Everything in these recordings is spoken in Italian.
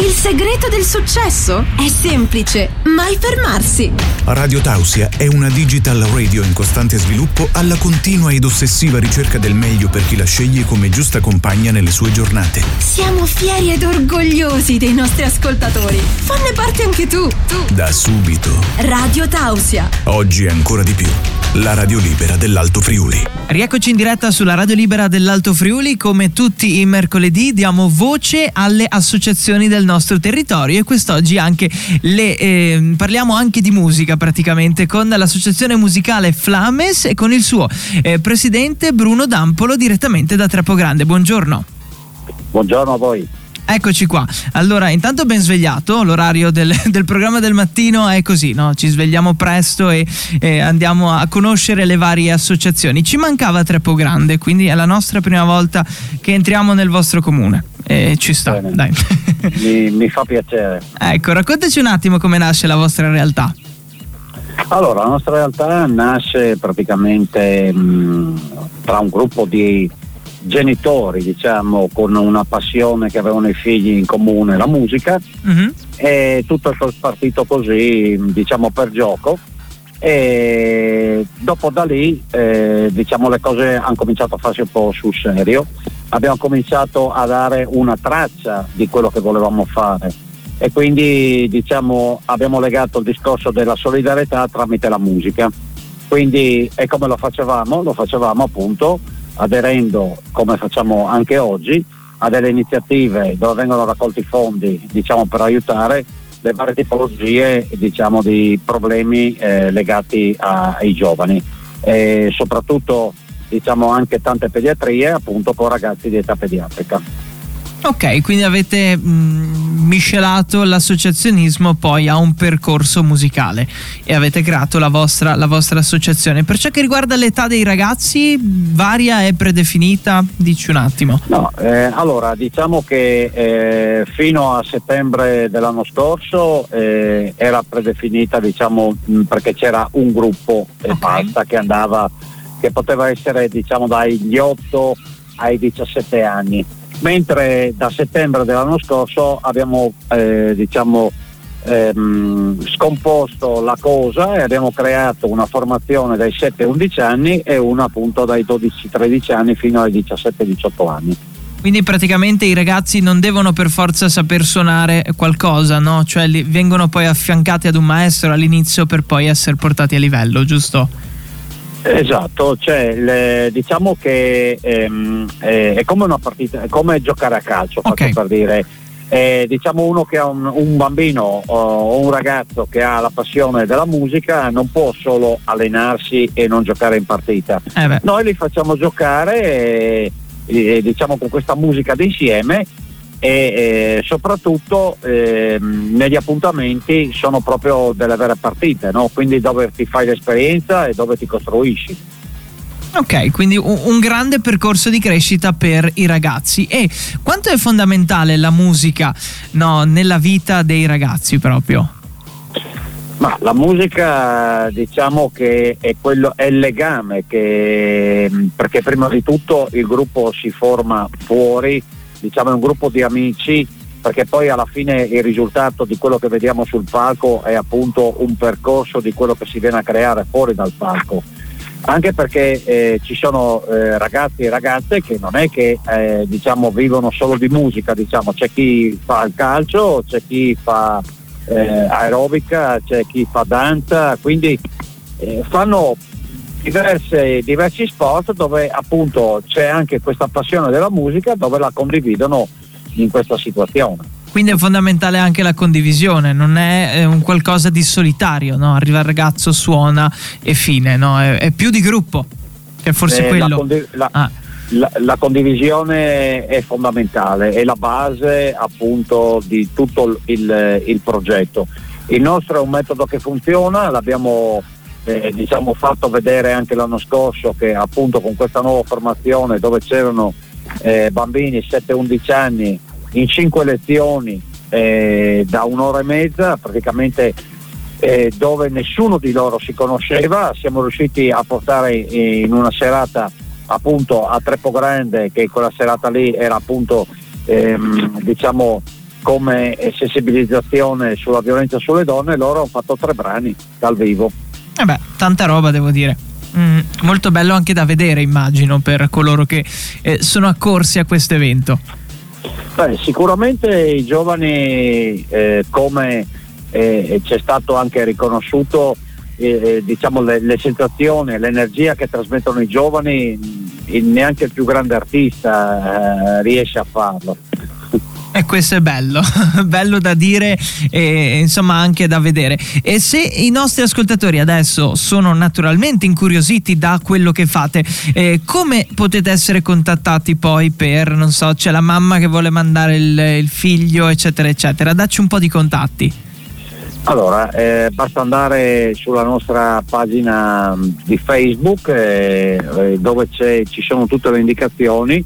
Il segreto del successo è semplice, mai fermarsi. Radio Tausia è una digital radio in costante sviluppo alla continua ed ossessiva ricerca del meglio per chi la sceglie come giusta compagna nelle sue giornate. Siamo fieri ed orgogliosi dei nostri ascoltatori. Fanne parte anche tu. tu. Da subito. Radio Tausia. Oggi ancora di più. La radio libera dell'Alto Friuli. Rieccoci in diretta sulla radio libera dell'Alto Friuli. Come tutti i mercoledì diamo voce alle associazioni del nostro territorio e quest'oggi anche le, eh, parliamo anche di musica praticamente con l'associazione musicale Flames e con il suo eh, presidente Bruno Dampolo direttamente da Grande. Buongiorno. Buongiorno a voi. Eccoci qua. Allora, intanto ben svegliato, l'orario del, del programma del mattino è così, no? Ci svegliamo presto e, e, andiamo a conoscere le varie associazioni. Ci mancava Trepo Grande, quindi è la nostra prima volta che entriamo nel vostro comune. E ci sta, Bene. dai. Mi, mi fa piacere. ecco, raccontaci un attimo come nasce la vostra realtà. Allora, la nostra realtà nasce praticamente mh, tra un gruppo di genitori, diciamo, con una passione che avevano i figli in comune, la musica, Mhm. e tutto è partito così, diciamo, per gioco. E dopo da lì, eh, diciamo, le cose hanno cominciato a farsi un po' sul serio. Abbiamo cominciato a dare una traccia di quello che volevamo fare e quindi diciamo, abbiamo legato il discorso della solidarietà tramite la musica. Quindi e come lo facevamo? Lo facevamo appunto aderendo, come facciamo anche oggi, a delle iniziative dove vengono raccolti fondi diciamo, per aiutare le varie tipologie diciamo, di problemi eh, legati a- ai giovani e soprattutto diciamo, anche tante pediatrie appunto con ragazzi di età pediatrica. Ok, quindi avete mh, miscelato l'associazionismo poi a un percorso musicale e avete creato la vostra, la vostra associazione. Per ciò che riguarda l'età dei ragazzi, varia è predefinita? Dici un attimo. No, eh, allora diciamo che eh, fino a settembre dell'anno scorso eh, era predefinita diciamo mh, perché c'era un gruppo e Ok. basta che andava che poteva essere diciamo dagli 8 ai 17 anni mentre da settembre dell'anno scorso abbiamo eh, diciamo ehm, scomposto la cosa e abbiamo creato una formazione dai 7 ai 11 anni e una appunto dai 12-13 anni fino ai 17-18 anni. Quindi praticamente i ragazzi non devono per forza saper suonare qualcosa, no? Cioè vengono poi affiancati ad un maestro all'inizio per poi essere portati a livello, giusto? Esatto, cioè, le- diciamo che ehm, eh, è come una partita, è come giocare a calcio, faccio Ok. per dire. Eh, diciamo uno che ha un, un bambino o un ragazzo che ha la passione della musica non può solo allenarsi e non giocare in partita. Eh. Noi li facciamo giocare diciamo con questa musica d'insieme e soprattutto ehm, negli appuntamenti sono proprio delle vere partite, no? quindi dove ti fai l'esperienza e dove ti costruisci. Ok, quindi un, un grande percorso di crescita per i ragazzi. E quanto è fondamentale la musica no, nella vita dei ragazzi proprio? Ma la musica diciamo che è, quello, è il legame che, perché prima di tutto il gruppo si forma fuori, diciamo un gruppo di amici, perché poi alla fine il risultato di quello che vediamo sul palco è appunto un percorso di quello che si viene a creare fuori dal palco. Anche perché eh, ci sono eh, ragazzi e ragazze che non è che eh, diciamo, vivono solo di musica, diciamo. c'è chi fa il calcio, c'è chi fa eh, aerobica, c'è chi fa danza, quindi eh, fanno diverse- diversi sport dove appunto c'è anche questa passione della musica dove la condividono in questa situazione. Quindi è fondamentale anche la condivisione, non è eh, un qualcosa di solitario, no? Arriva il ragazzo, suona e fine, no? È, è più di gruppo, che forse Eh, quello. La, condi- la- Ah, la- la condivisione è fondamentale, è la base appunto di tutto il, il progetto. Il nostro è un metodo che funziona, l'abbiamo eh, diciamo, fatto vedere anche l'anno scorso che appunto con questa nuova formazione dove c'erano eh, bambini 7-11 anni in 5 lezioni eh, da un'ora e mezza, praticamente eh, dove nessuno di loro si conosceva, siamo riusciti a portare in una serata appunto a Treppo Grande, che quella serata lì era appunto ehm, diciamo come sensibilizzazione sulla violenza sulle donne, loro hanno fatto tre brani dal vivo. Eh beh, tanta roba devo dire. Mm, molto bello anche da vedere, immagino, per coloro che eh, sono accorsi a questo evento. Beh, sicuramente i giovani, eh, come eh, c'è stato anche riconosciuto, eh, eh, diciamo le, le, sensazioni, l'energia che trasmettono i giovani, neanche il più grande artista eh, riesce a farlo. E questo è bello, bello da dire e insomma anche da vedere. E se i nostri ascoltatori adesso sono naturalmente incuriositi da quello che fate, eh, come potete essere contattati poi per, non so, c'è la mamma che vuole mandare il, il figlio, eccetera, eccetera? Dacci un po' di contatti. Allora, eh, basta andare sulla nostra pagina di Facebook eh, eh dove ci sono tutte le indicazioni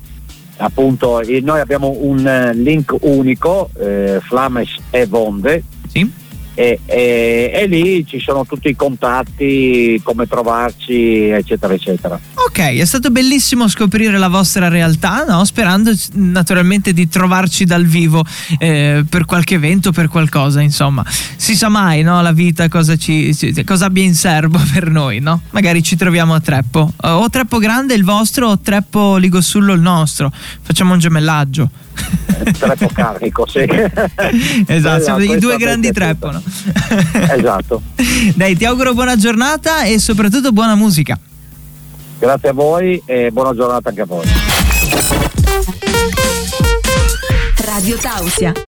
appunto noi abbiamo un eh, link unico, eh, Flames e Vonde. Sì e, e, e, lì ci sono tutti i contatti, come trovarci, eccetera, eccetera. Ok, è stato bellissimo scoprire la vostra realtà, no? sperando naturalmente di trovarci dal vivo eh, per qualche evento, per qualcosa, insomma. Si sa mai, no? La vita cosa, ci, cosa abbia in serbo per noi, no? Magari ci troviamo a Treppo. O Treppo Grande il vostro o Treppo Ligossullo il nostro. Facciamo un gemellaggio. Treppo carico, sì. esatto, siamo i due grandi Treppo. No? esatto. Dai, ti auguro buona giornata e soprattutto buona musica. Grazie a voi e buona giornata anche a voi. Radio Tausia.